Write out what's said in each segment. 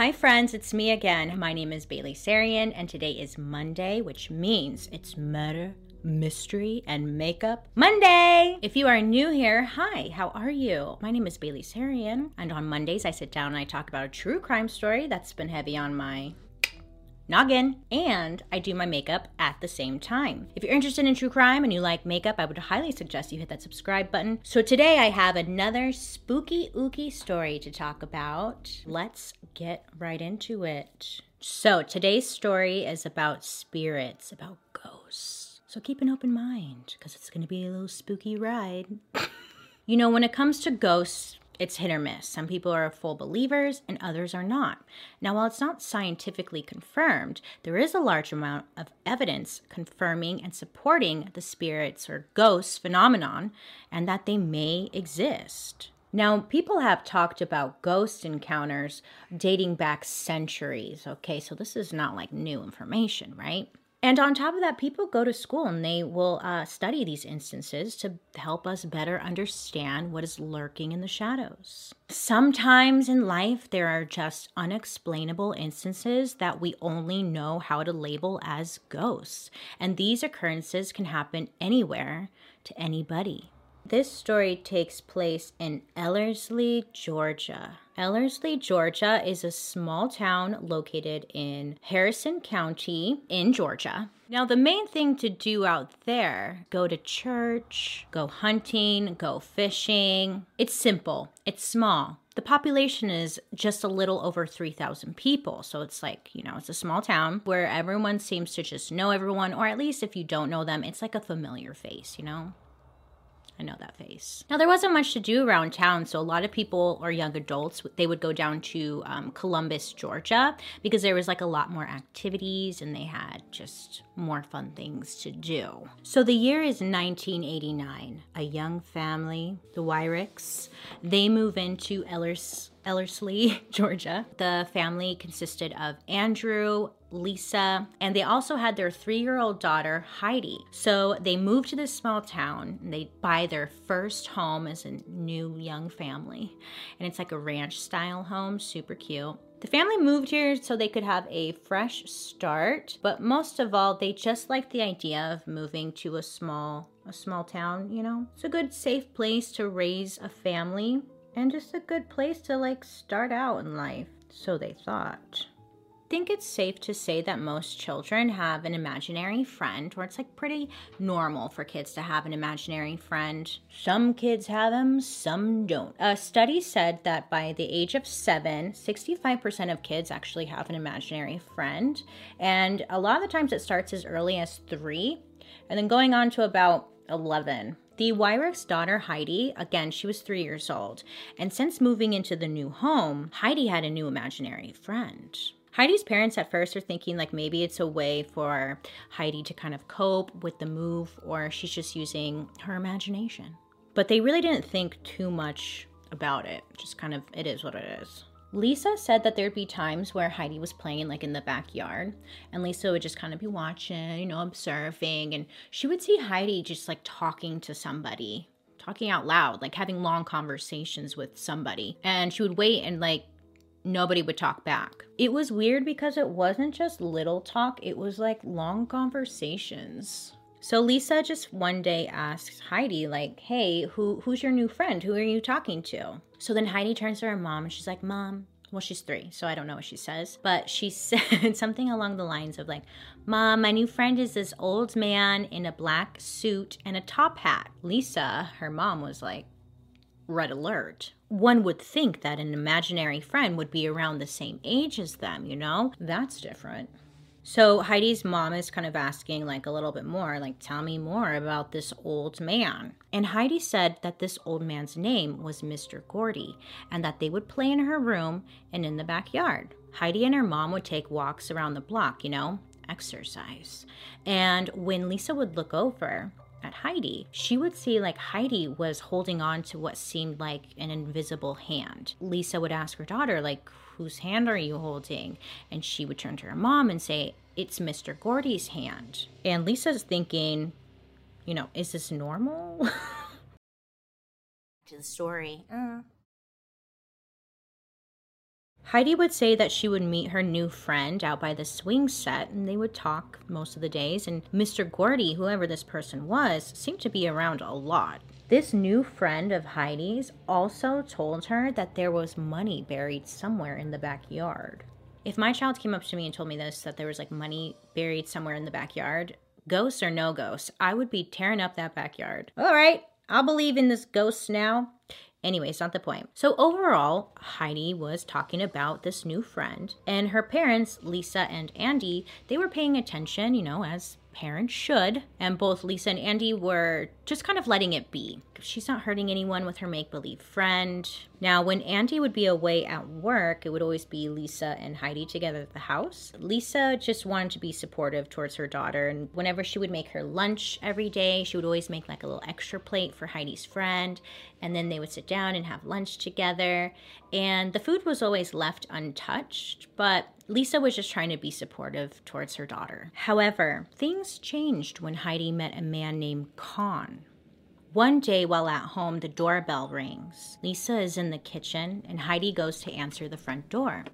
Hi, friends, it's me again. My name is Bailey Sarian, and today is Monday, which means it's murder, mystery, and makeup Monday. If you are new here, hi, how are you? My name is Bailey Sarian, and on Mondays, I sit down and I talk about a true crime story that's been heavy on my noggin, and I do my makeup at the same time. If you're interested in true crime and you like makeup, I would highly suggest you hit that subscribe button. So today I have another spooky ooky story to talk about. Let's get right into it. So today's story is about spirits, about ghosts. So keep an open mind because it's going to be a little spooky ride. you know, when it comes to ghosts, it's hit or miss. Some people are full believers and others are not. Now, while it's not scientifically confirmed, there is a large amount of evidence confirming and supporting the spirits or ghosts phenomenon and that they may exist. Now, people have talked about ghost encounters dating back centuries. Okay, so this is not like new information, right? And on top of that, people go to school and they will uh, study these instances to help us better understand what is lurking in the shadows. Sometimes in life, there are just unexplainable instances that we only know how to label as ghosts. And these occurrences can happen anywhere to anybody. This story takes place in Ellerslie, Georgia. Ellerslie, Georgia is a small town located in Harrison County in Georgia. Now, the main thing to do out there go to church, go hunting, go fishing. It's simple, it's small. The population is just a little over 3,000 people. So it's like, you know, it's a small town where everyone seems to just know everyone, or at least if you don't know them, it's like a familiar face, you know? I know that face. Now, there wasn't much to do around town, so a lot of people or young adults, they would go down to um, Columbus, Georgia, because there was like a lot more activities and they had just more fun things to do. So the year is 1989. A young family, the Wyricks, they move into Ellers Ellerslie, Georgia. The family consisted of Andrew, Lisa, and they also had their three year old daughter, Heidi. So they moved to this small town and they buy their first home as a new young family. And it's like a ranch style home, super cute. The family moved here so they could have a fresh start, but most of all, they just liked the idea of moving to a small a small town, you know? It's a good safe place to raise a family and just a good place to like start out in life, so they thought think it's safe to say that most children have an imaginary friend, or it's like pretty normal for kids to have an imaginary friend. Some kids have them, some don't. A study said that by the age of seven, 65% of kids actually have an imaginary friend. And a lot of the times it starts as early as three, and then going on to about 11. The Wyrick's daughter, Heidi, again, she was three years old. And since moving into the new home, Heidi had a new imaginary friend. Heidi's parents at first are thinking like maybe it's a way for Heidi to kind of cope with the move or she's just using her imagination. But they really didn't think too much about it. Just kind of, it is what it is. Lisa said that there'd be times where Heidi was playing like in the backyard and Lisa would just kind of be watching, you know, observing and she would see Heidi just like talking to somebody, talking out loud, like having long conversations with somebody. And she would wait and like nobody would talk back. It was weird because it wasn't just little talk, it was like long conversations. So Lisa just one day asks Heidi like, "Hey, who who's your new friend? Who are you talking to?" So then Heidi turns to her mom and she's like, "Mom, well, she's three, so I don't know what she says, but she said something along the lines of, like, Mom, my new friend is this old man in a black suit and a top hat. Lisa, her mom, was like, red alert. One would think that an imaginary friend would be around the same age as them, you know? That's different. So Heidi's mom is kind of asking like a little bit more, like tell me more about this old man. And Heidi said that this old man's name was Mr. Gordy and that they would play in her room and in the backyard. Heidi and her mom would take walks around the block, you know, exercise. And when Lisa would look over, at Heidi, she would see like Heidi was holding on to what seemed like an invisible hand. Lisa would ask her daughter, like, whose hand are you holding? And she would turn to her mom and say, it's Mr. Gordy's hand. And Lisa's thinking, you know, is this normal? to the story. Uh. Heidi would say that she would meet her new friend out by the swing set and they would talk most of the days. And Mr. Gordy, whoever this person was, seemed to be around a lot. This new friend of Heidi's also told her that there was money buried somewhere in the backyard. If my child came up to me and told me this, that there was like money buried somewhere in the backyard, ghosts or no ghosts, I would be tearing up that backyard. All right, I'll believe in this ghost now. Anyways, not the point. So, overall, Heidi was talking about this new friend, and her parents, Lisa and Andy, they were paying attention, you know, as parents should. And both Lisa and Andy were just kind of letting it be. She's not hurting anyone with her make believe friend. Now, when Andy would be away at work, it would always be Lisa and Heidi together at the house. Lisa just wanted to be supportive towards her daughter, and whenever she would make her lunch every day, she would always make like a little extra plate for Heidi's friend, and then they would sit down and have lunch together. And the food was always left untouched, but Lisa was just trying to be supportive towards her daughter. However, things changed when Heidi met a man named Con. One day while at home, the doorbell rings. Lisa is in the kitchen and Heidi goes to answer the front door.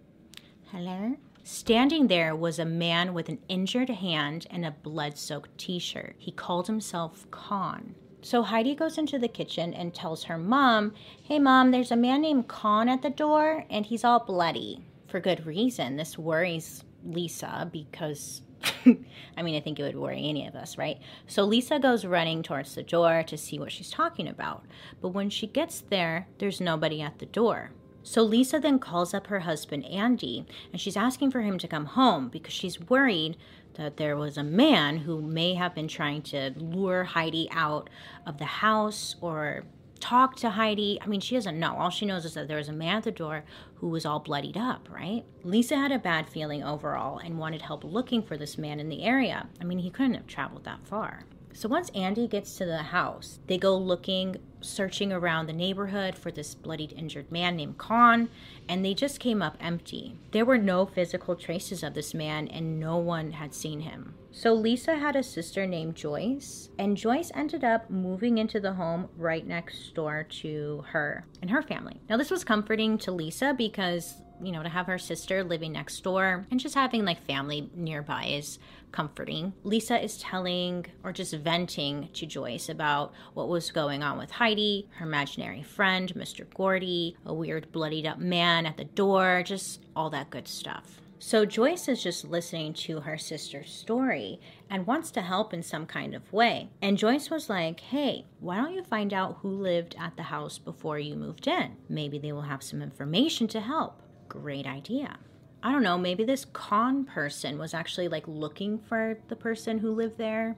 Hello? Standing there was a man with an injured hand and a blood soaked t shirt. He called himself Con. So Heidi goes into the kitchen and tells her mom, Hey mom, there's a man named Con at the door and he's all bloody for good reason. This worries Lisa because I mean, I think it would worry any of us, right? So Lisa goes running towards the door to see what she's talking about. But when she gets there, there's nobody at the door. So Lisa then calls up her husband, Andy, and she's asking for him to come home because she's worried that there was a man who may have been trying to lure Heidi out of the house or talk to Heidi. I mean, she doesn't know. All she knows is that there was a man at the door who was all bloodied up, right? Lisa had a bad feeling overall and wanted help looking for this man in the area. I mean, he couldn't have traveled that far. So once Andy gets to the house, they go looking, searching around the neighborhood for this bloodied, injured man named Con, and they just came up empty. There were no physical traces of this man, and no one had seen him. So Lisa had a sister named Joyce, and Joyce ended up moving into the home right next door to her and her family. Now, this was comforting to Lisa because you know, to have her sister living next door and just having like family nearby is comforting. Lisa is telling or just venting to Joyce about what was going on with Heidi, her imaginary friend, Mr. Gordy, a weird bloodied up man at the door, just all that good stuff. So Joyce is just listening to her sister's story and wants to help in some kind of way. And Joyce was like, hey, why don't you find out who lived at the house before you moved in? Maybe they will have some information to help. Great idea. I don't know, maybe this Con person was actually like looking for the person who lived there.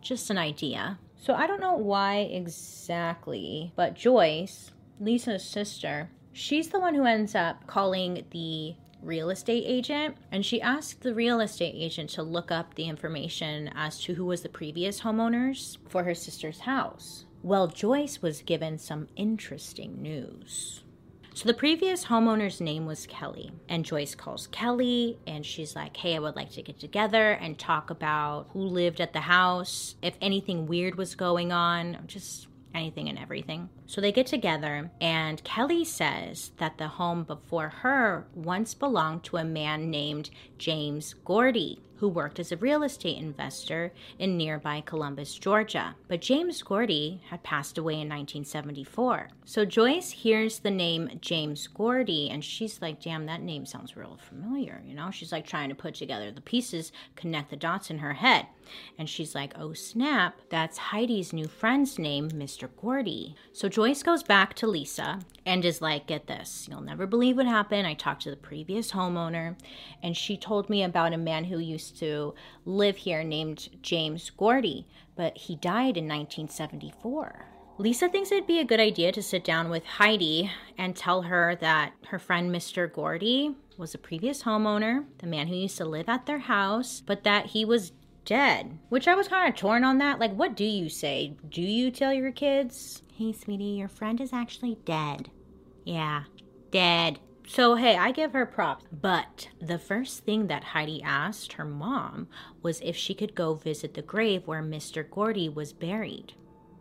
Just an idea. So I don't know why exactly, but Joyce, Lisa's sister, she's the one who ends up calling the real estate agent and she asked the real estate agent to look up the information as to who was the previous homeowners for her sister's house. Well, Joyce was given some interesting news. So the previous homeowner's name was Kelly, and Joyce calls Kelly and she's like, Hey, I would like to get together and talk about who lived at the house, if anything weird was going on, just anything and everything. So they get together, and Kelly says that the home before her once belonged to a man named James Gordy who worked as a real estate investor in nearby Columbus, Georgia. But James Gordy had passed away in 1974. So Joyce hears the name James Gordy and she's like, damn, that name sounds real familiar. You know, she's like trying to put together the pieces, connect the dots in her head. And she's like, oh snap, that's Heidi's new friend's name, Mr. Gordy. So Joyce goes back to Lisa and is like, get this, you'll never believe what happened. I talked to the previous homeowner and she told me about a man who used to live here named James Gordy, but he died in 1974. Lisa thinks it'd be a good idea to sit down with Heidi and tell her that her friend Mr. Gordy was a previous homeowner, the man who used to live at their house, but that he was dead. Which I was kind of torn on that. Like, what do you say? Do you tell your kids, hey, sweetie, your friend is actually dead? Yeah, dead. So, hey, I give her props. But the first thing that Heidi asked her mom was if she could go visit the grave where Mr. Gordy was buried.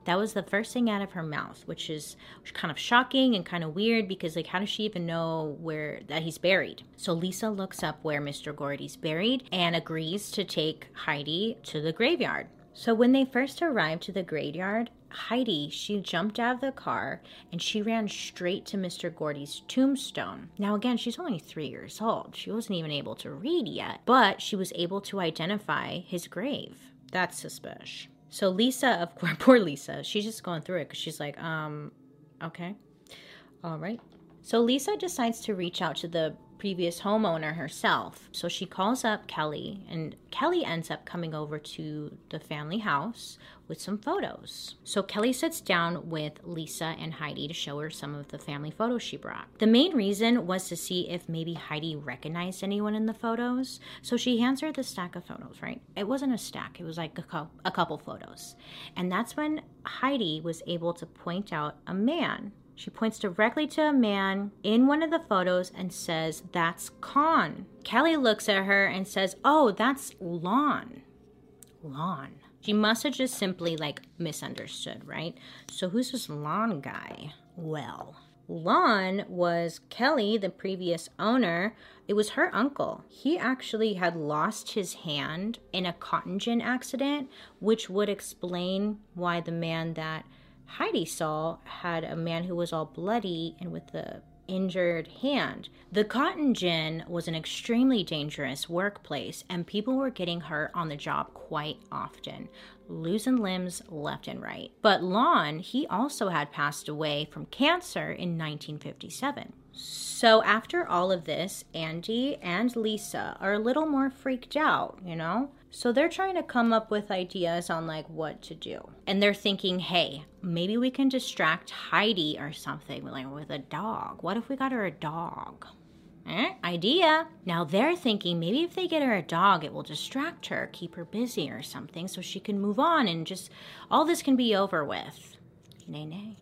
That was the first thing out of her mouth, which is kind of shocking and kind of weird because, like, how does she even know where that he's buried? So Lisa looks up where Mr. Gordy's buried and agrees to take Heidi to the graveyard. So when they first arrived to the graveyard, Heidi, she jumped out of the car and she ran straight to Mr. Gordy's tombstone. Now, again, she's only three years old. She wasn't even able to read yet, but she was able to identify his grave. That's suspicious. So Lisa, of course, poor Lisa, she's just going through it because she's like, um, okay, all right. So Lisa decides to reach out to the previous homeowner herself. So she calls up Kelly, and Kelly ends up coming over to the family house with some photos. So Kelly sits down with Lisa and Heidi to show her some of the family photos she brought. The main reason was to see if maybe Heidi recognized anyone in the photos. So she hands her the stack of photos, right? It wasn't a stack, it was like a, co- a couple photos. And that's when Heidi was able to point out a man she points directly to a man in one of the photos and says, That's Con. Kelly looks at her and says, Oh, that's Lon. Lon. She must have just simply like misunderstood, right? So who's this Lon guy? Well, Lon was Kelly, the previous owner. It was her uncle. He actually had lost his hand in a cotton gin accident, which would explain why the man that Heidi saw had a man who was all bloody and with a injured hand. The cotton gin was an extremely dangerous workplace, and people were getting hurt on the job quite often, losing limbs left and right. But Lon, he also had passed away from cancer in 1957. So, after all of this, Andy and Lisa are a little more freaked out, you know? So they're trying to come up with ideas on like what to do. And they're thinking, hey, maybe we can distract Heidi or something like with a dog. What if we got her a dog? Eh, idea. Now they're thinking maybe if they get her a dog, it will distract her, keep her busy or something so she can move on and just all this can be over with. Nay, nay.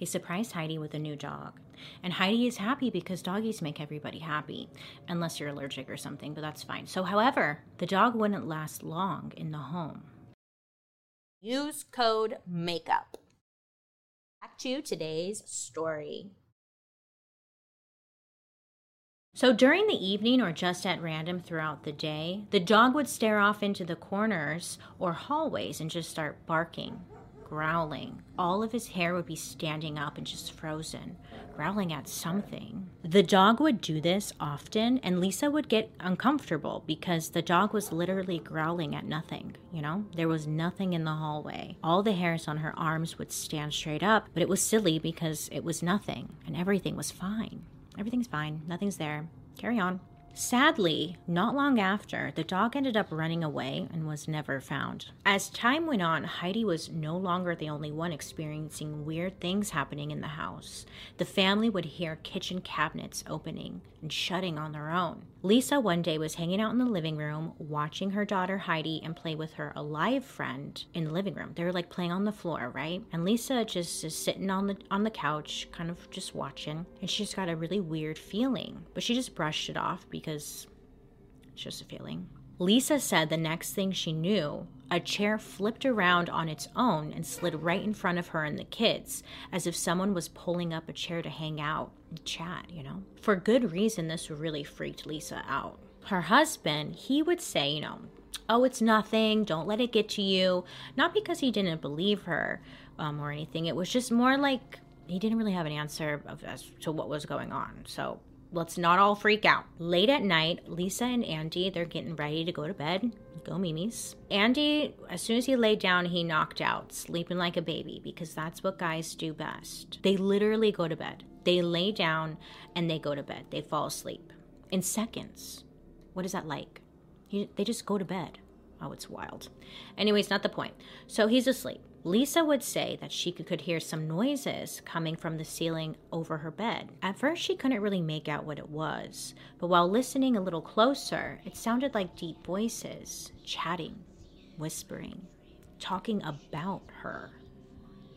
They surprised Heidi with a new dog. And Heidi is happy because doggies make everybody happy, unless you're allergic or something, but that's fine. So, however, the dog wouldn't last long in the home. Use code MAKEUP. Back to today's story. So during the evening or just at random throughout the day, the dog would stare off into the corners or hallways and just start barking growling. All of his hair would be standing up and just frozen, growling at something. The dog would do this often, and Lisa would get uncomfortable because the dog was literally growling at nothing. You know, there was nothing in the hallway. All the hairs on her arms would stand straight up, but it was silly because it was nothing, and everything was fine. Everything's fine, nothing's there. Carry on. Sadly, not long after, the dog ended up running away and was never found. As time went on, Heidi was no longer the only one experiencing weird things happening in the house. The family would hear kitchen cabinets opening and shutting on their own. Lisa one day was hanging out in the living room watching her daughter Heidi and play with her alive friend in the living room. They were like playing on the floor, right? And Lisa just is sitting on the on the couch, kind of just watching, and she just got a really weird feeling. But she just brushed it off because it's just a feeling. Lisa said the next thing she knew, a chair flipped around on its own and slid right in front of her and the kids, as if someone was pulling up a chair to hang out and chat, you know? For good reason, this really freaked Lisa out. Her husband, he would say, you know, oh, it's nothing, don't let it get to you. Not because he didn't believe her um, or anything, it was just more like he didn't really have an answer of, as to what was going on. So let's not all freak out. Late at night, Lisa and Andy, they're getting ready to go to bed. Go Mimi's. Andy, as soon as he laid down, he knocked out, sleeping like a baby, because that's what guys do best. They literally go to bed. They lay down and they go to bed. They fall asleep in seconds. What is that like? He, they just go to bed. Oh, it's wild. Anyways, not the point. So he's asleep. Lisa would say that she could hear some noises coming from the ceiling over her bed. At first, she couldn't really make out what it was, but while listening a little closer, it sounded like deep voices, chatting, whispering, talking about her.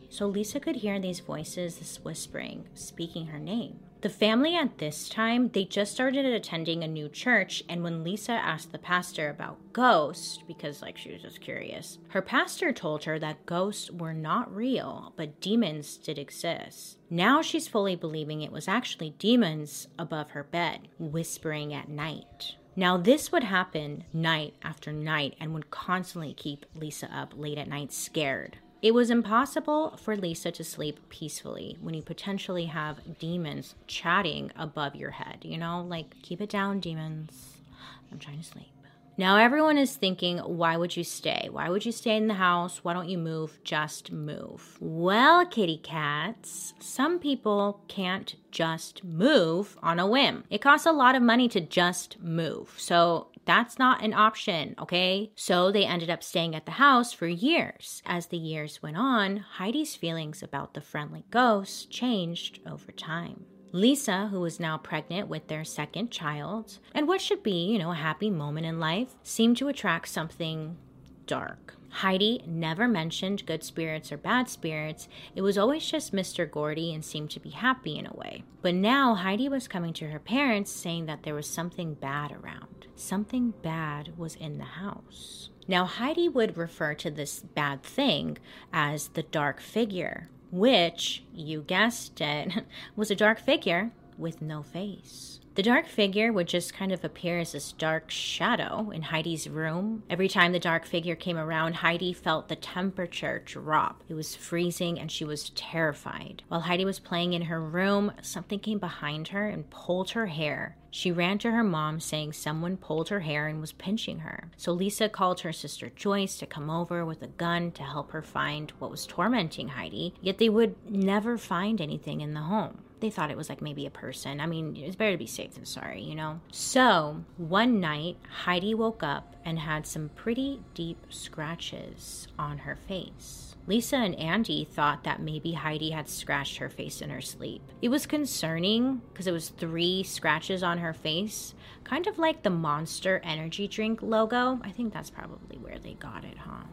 So Lisa could hear these voices, this whispering, speaking her name. The family at this time, they just started attending a new church, and when Lisa asked the pastor about ghosts, because like she was just curious, her pastor told her that ghosts were not real, but demons did exist. Now she's fully believing it was actually demons above her bed, whispering at night. Now, this would happen night after night and would constantly keep Lisa up late at night scared. It was impossible for Lisa to sleep peacefully when you potentially have demons chatting above your head. You know, like, keep it down, demons. I'm trying to sleep. Now, everyone is thinking, why would you stay? Why would you stay in the house? Why don't you move? Just move. Well, kitty cats, some people can't just move on a whim. It costs a lot of money to just move. So, that's not an option, okay? So they ended up staying at the house for years. As the years went on, Heidi's feelings about the friendly ghost changed over time. Lisa, who was now pregnant with their second child, and what should be, you know, a happy moment in life, seemed to attract something dark. Heidi never mentioned good spirits or bad spirits. It was always just Mr. Gordy and seemed to be happy in a way. But now Heidi was coming to her parents saying that there was something bad around. Something bad was in the house. Now, Heidi would refer to this bad thing as the dark figure, which, you guessed it, was a dark figure with no face. The dark figure would just kind of appear as this dark shadow in Heidi's room. Every time the dark figure came around, Heidi felt the temperature drop. It was freezing and she was terrified. While Heidi was playing in her room, something came behind her and pulled her hair. She ran to her mom saying someone pulled her hair and was pinching her. So Lisa called her sister Joyce to come over with a gun to help her find what was tormenting Heidi, yet they would never find anything in the home they thought it was like maybe a person. I mean, it's better to be safe than sorry, you know? So one night, Heidi woke up and had some pretty deep scratches on her face. Lisa and Andy thought that maybe Heidi had scratched her face in her sleep. It was concerning because it was three scratches on her face, kind of like the Monster Energy Drink logo. I think that's probably where they got it, huh?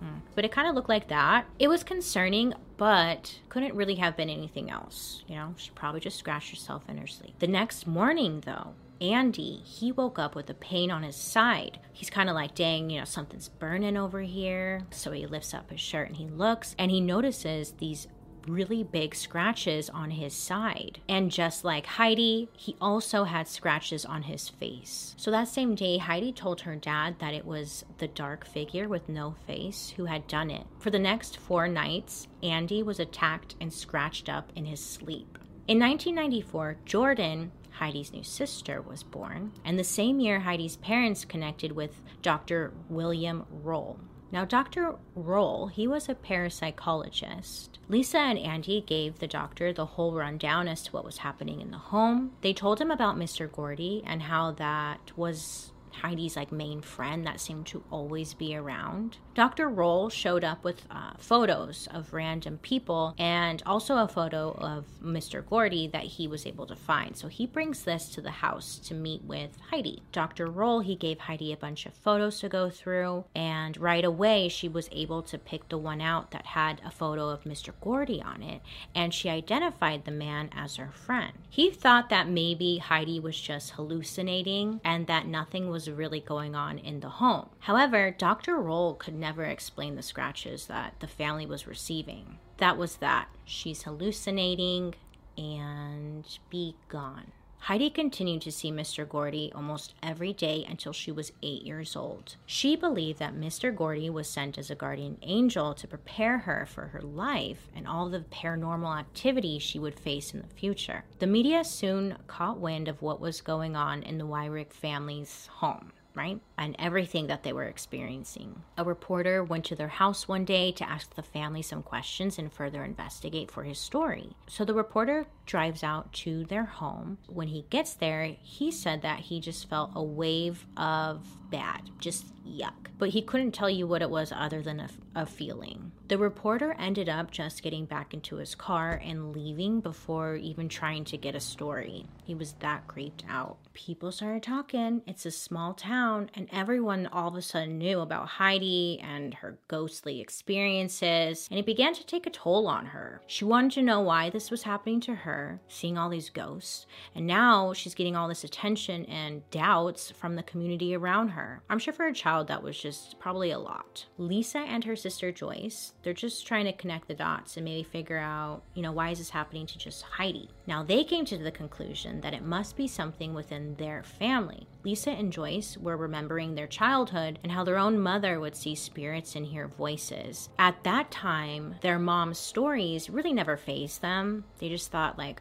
Hmm. But it kind of looked like that. It was concerning, but couldn't really have been anything else. You know, she probably just scratched herself in her sleep. The next morning, though, Andy, he woke up with a pain on his side. He's kind of like, dang, you know, something's burning over here. So he lifts up his shirt and he looks and he notices these really big scratches on his side. And just like Heidi, he also had scratches on his face. So that same day, Heidi told her dad that it was the dark figure with no face who had done it. For the next four nights, Andy was attacked and scratched up in his sleep. In 1994, Jordan, Heidi's new sister, was born, and the same year Heidi's parents connected with Dr. William Roll. Now, Dr. Roll, he was a parapsychologist. Lisa and Andy gave the doctor the whole rundown as to what was happening in the home. They told him about Mr. Gordy and how that was Heidi's like main friend that seemed to always be around. Dr. Roll showed up with uh, photos of random people and also a photo of Mr. Gordy that he was able to find. So he brings this to the house to meet with Heidi. Dr. Roll, he gave Heidi a bunch of photos to go through, and right away she was able to pick the one out that had a photo of Mr. Gordy on it, and she identified the man as her friend. He thought that maybe Heidi was just hallucinating and that nothing was really going on in the home. However, Dr. Roll could never explain the scratches that the family was receiving. That was that. She's hallucinating and be gone. Heidi continued to see Mr. Gordy almost every day until she was eight years old. She believed that Mr. Gordy was sent as a guardian angel to prepare her for her life and all the paranormal activity she would face in the future. The media soon caught wind of what was going on in the Wyrick family's home right? And everything that they were experiencing. A reporter went to their house one day to ask the family some questions and further investigate for his story. So the reporter drives out to their home. When he gets there, he said that he just felt a wave of bad, just yuck. But he couldn't tell you what it was other than a, a, feeling. The reporter ended up just getting back into his car and leaving before even trying to get a story. He was that creeped out. People started talking. It's a small town and everyone all of a sudden knew about Heidi and her ghostly experiences, and it began to take a toll on her. She wanted to know why this was happening to her, seeing all these ghosts, and now she's getting all this attention and doubts from the community around her. I'm sure for a child that was just probably a lot. Lisa and her sister Joyce, they're just trying to connect the dots and maybe figure out, you know, why is this happening to just Heidi? Now they came to the conclusion that it must be something within their family. Lisa and Joyce were remembering their childhood and how their own mother would see spirits and hear voices. At that time, their mom's stories really never phased them. They just thought, like,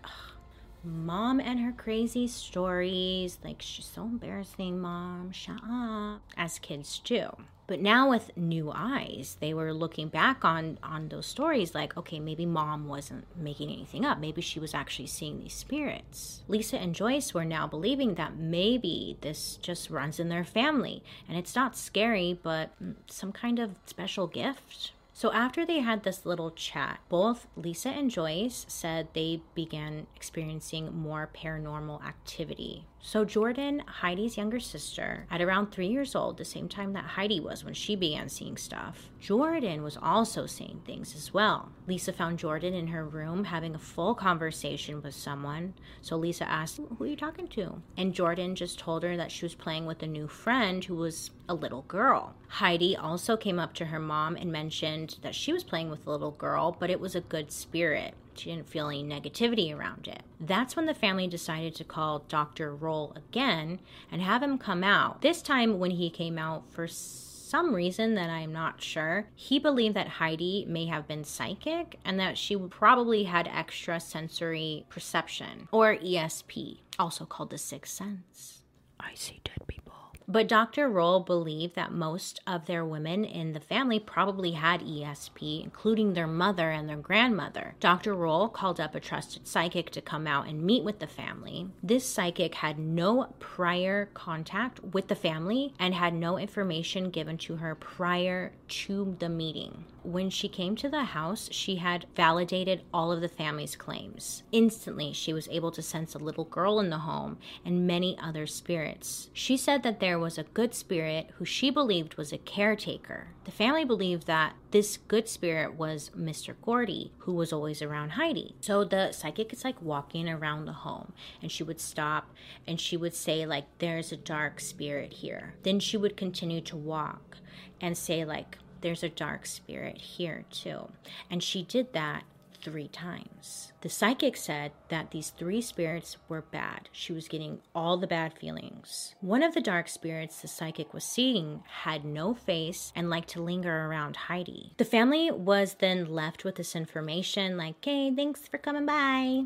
mom and her crazy stories. Like, she's so embarrassing, mom. Shut up. As kids do. But now with new eyes, they were looking back on on those stories like, okay, maybe mom wasn't making anything up. Maybe she was actually seeing these spirits. Lisa and Joyce were now believing that maybe this just runs in their family and it's not scary, but mm, some kind of special gift so after they had this little chat, both Lisa and Joyce said they began experiencing more paranormal activity. So Jordan, Heidi's younger sister, at around three years old, the same time that Heidi was when she began seeing stuff, Jordan was also seeing things as well. Lisa found Jordan in her room having a full conversation with someone. So Lisa asked, Who are you talking to? And Jordan just told her that she was playing with a new friend who was a little girl. Heidi also came up to her mom and mentioned that she was playing with a little girl, but it was a good spirit. She didn't feel any negativity around it. That's when the family decided to call Dr. Roll again and have him come out. This time, when he came out for some reason that I'm not sure, he believed that Heidi may have been psychic and that she probably had extra sensory perception, or ESP, also called the sixth sense. I see dead people. But Dr. Roll believed that most of their women in the family probably had ESP, including their mother and their grandmother. Dr. Roll called up a trusted psychic to come out and meet with the family. This psychic had no prior contact with the family and had no information given to her prior to the meeting. When she came to the house, she had validated all of the family's claims. Instantly, she was able to sense a little girl in the home and many other spirits. She said that there was a good spirit who she believed was a caretaker. The family believed that this good spirit was Mr. Gordy, who was always around Heidi. So the psychic is like walking around the home and she would stop and she would say, like, there's a dark spirit here. Then she would continue to walk and say, like, there's a dark spirit here too. And she did that three times. The psychic said that these three spirits were bad. She was getting all the bad feelings. One of the dark spirits the psychic was seeing had no face and liked to linger around Heidi. The family was then left with this information like, hey, thanks for coming by.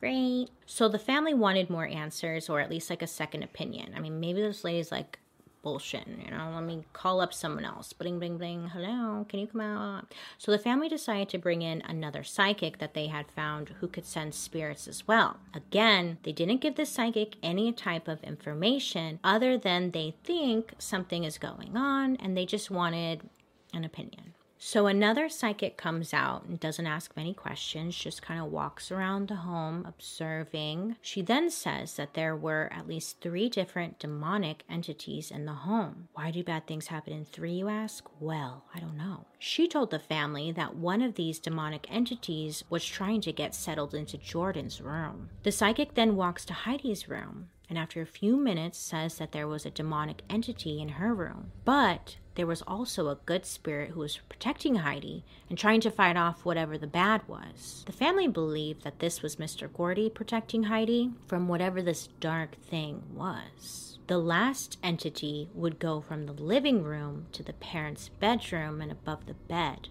Great. So the family wanted more answers or at least like a second opinion. I mean, maybe this lady's like, bullshit. You know, let me call up someone else. Bling, bling, bling. Hello, can you come out? So the family decided to bring in another psychic that they had found who could sense spirits as well. Again, they didn't give the psychic any type of information other than they think something is going on and they just wanted an opinion. So another psychic comes out and doesn't ask many questions, just kind of walks around the home observing. She then says that there were at least three different demonic entities in the home. Why do bad things happen in three, you ask? Well, I don't know. She told the family that one of these demonic entities was trying to get settled into Jordan's room. The psychic then walks to Heidi's room and after a few minutes says that there was a demonic entity in her room. But there was also a good spirit who was protecting Heidi and trying to fight off whatever the bad was. The family believed that this was Mr. Gordy protecting Heidi from whatever this dark thing was. The last entity would go from the living room to the parents' bedroom and above the bed.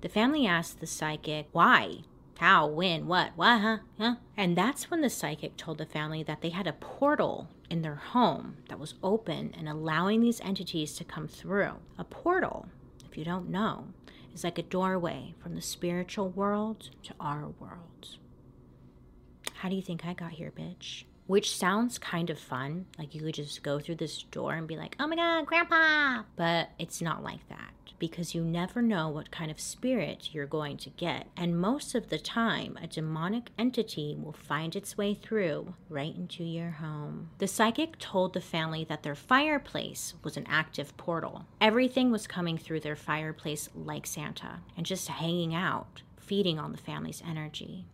The family asked the psychic why how, when, what, what, huh? huh? And that's when the psychic told the family that they had a portal in their home that was open and allowing these entities to come through. A portal, if you don't know, is like a doorway from the spiritual world to our world. How do you think I got here, bitch? Which sounds kind of fun. Like you could just go through this door and be like, oh my God, Grandpa. But it's not like that because you never know what kind of spirit you're going to get. And most of the time, a demonic entity will find its way through right into your home. The psychic told the family that their fireplace was an active portal. Everything was coming through their fireplace like Santa and just hanging out, feeding on the family's energy,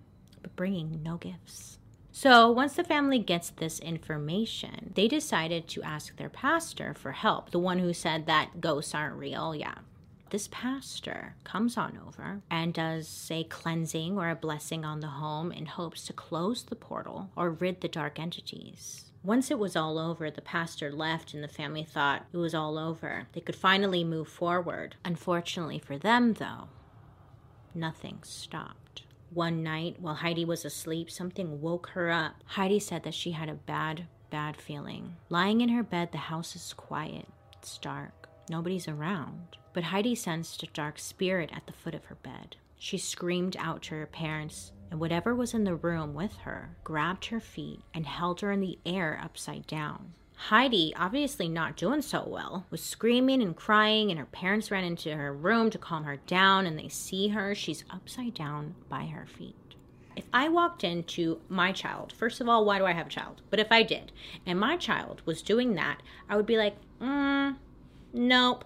but bringing no gifts. So, once the family gets this information, they decided to ask their pastor for help. The one who said that ghosts aren't real, yeah this pastor comes on over and does a cleansing or a blessing on the home in hopes to close the portal or rid the dark entities. Once it was all over, the pastor left and the family thought it was all over. They could finally move forward. Unfortunately for them, though, nothing stopped. One night, while Heidi was asleep, something woke her up. Heidi said that she had a bad, bad feeling. Lying in her bed, the house is quiet, it's dark, nobody's around. But Heidi sensed a dark spirit at the foot of her bed. She screamed out to her parents, and whatever was in the room with her grabbed her feet and held her in the air upside down. Heidi, obviously not doing so well, was screaming and crying, and her parents ran into her room to calm her down. And they see her, she's upside down by her feet. If I walked into my child, first of all, why do I have a child? But if I did, and my child was doing that, I would be like, mm, nope,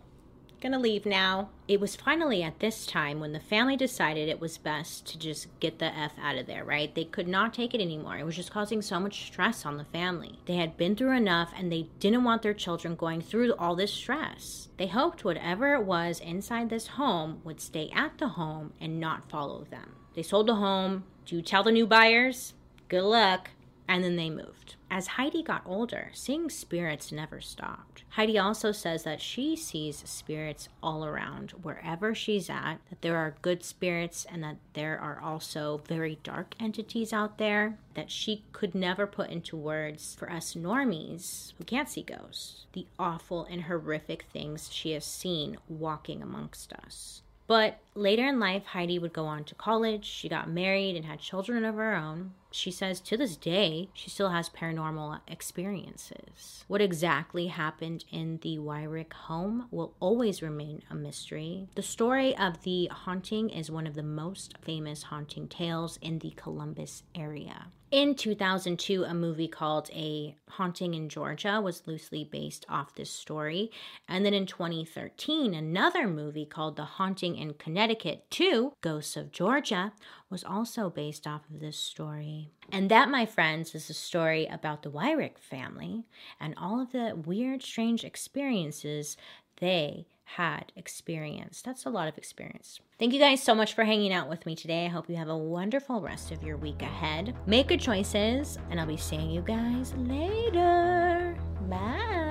Gonna leave now. It was finally at this time when the family decided it was best to just get the F out of there, right? They could not take it anymore. It was just causing so much stress on the family. They had been through enough and they didn't want their children going through all this stress. They hoped whatever it was inside this home would stay at the home and not follow them. They sold the home. Do you tell the new buyers? Good luck. And then they moved. As Heidi got older, seeing spirits never stopped. Heidi also says that she sees spirits all around, wherever she's at, that there are good spirits and that there are also very dark entities out there that she could never put into words for us normies who can't see ghosts. The awful and horrific things she has seen walking amongst us. But later in life, Heidi would go on to college. She got married and had children of her own. She says to this day, she still has paranormal experiences. What exactly happened in the Wyrick home will always remain a mystery. The story of the haunting is one of the most famous haunting tales in the Columbus area. In 2002, a movie called A Haunting in Georgia was loosely based off this story. And then in 2013, another movie called The Haunting in Connecticut 2 Ghosts of Georgia was also based off of this story. And that, my friends, is a story about the Wyrick family and all of the weird, strange experiences they had experienced. That's a lot of experience. Thank you guys so much for hanging out with me today. I hope you have a wonderful rest of your week ahead. Make good choices, and I'll be seeing you guys later. Bye.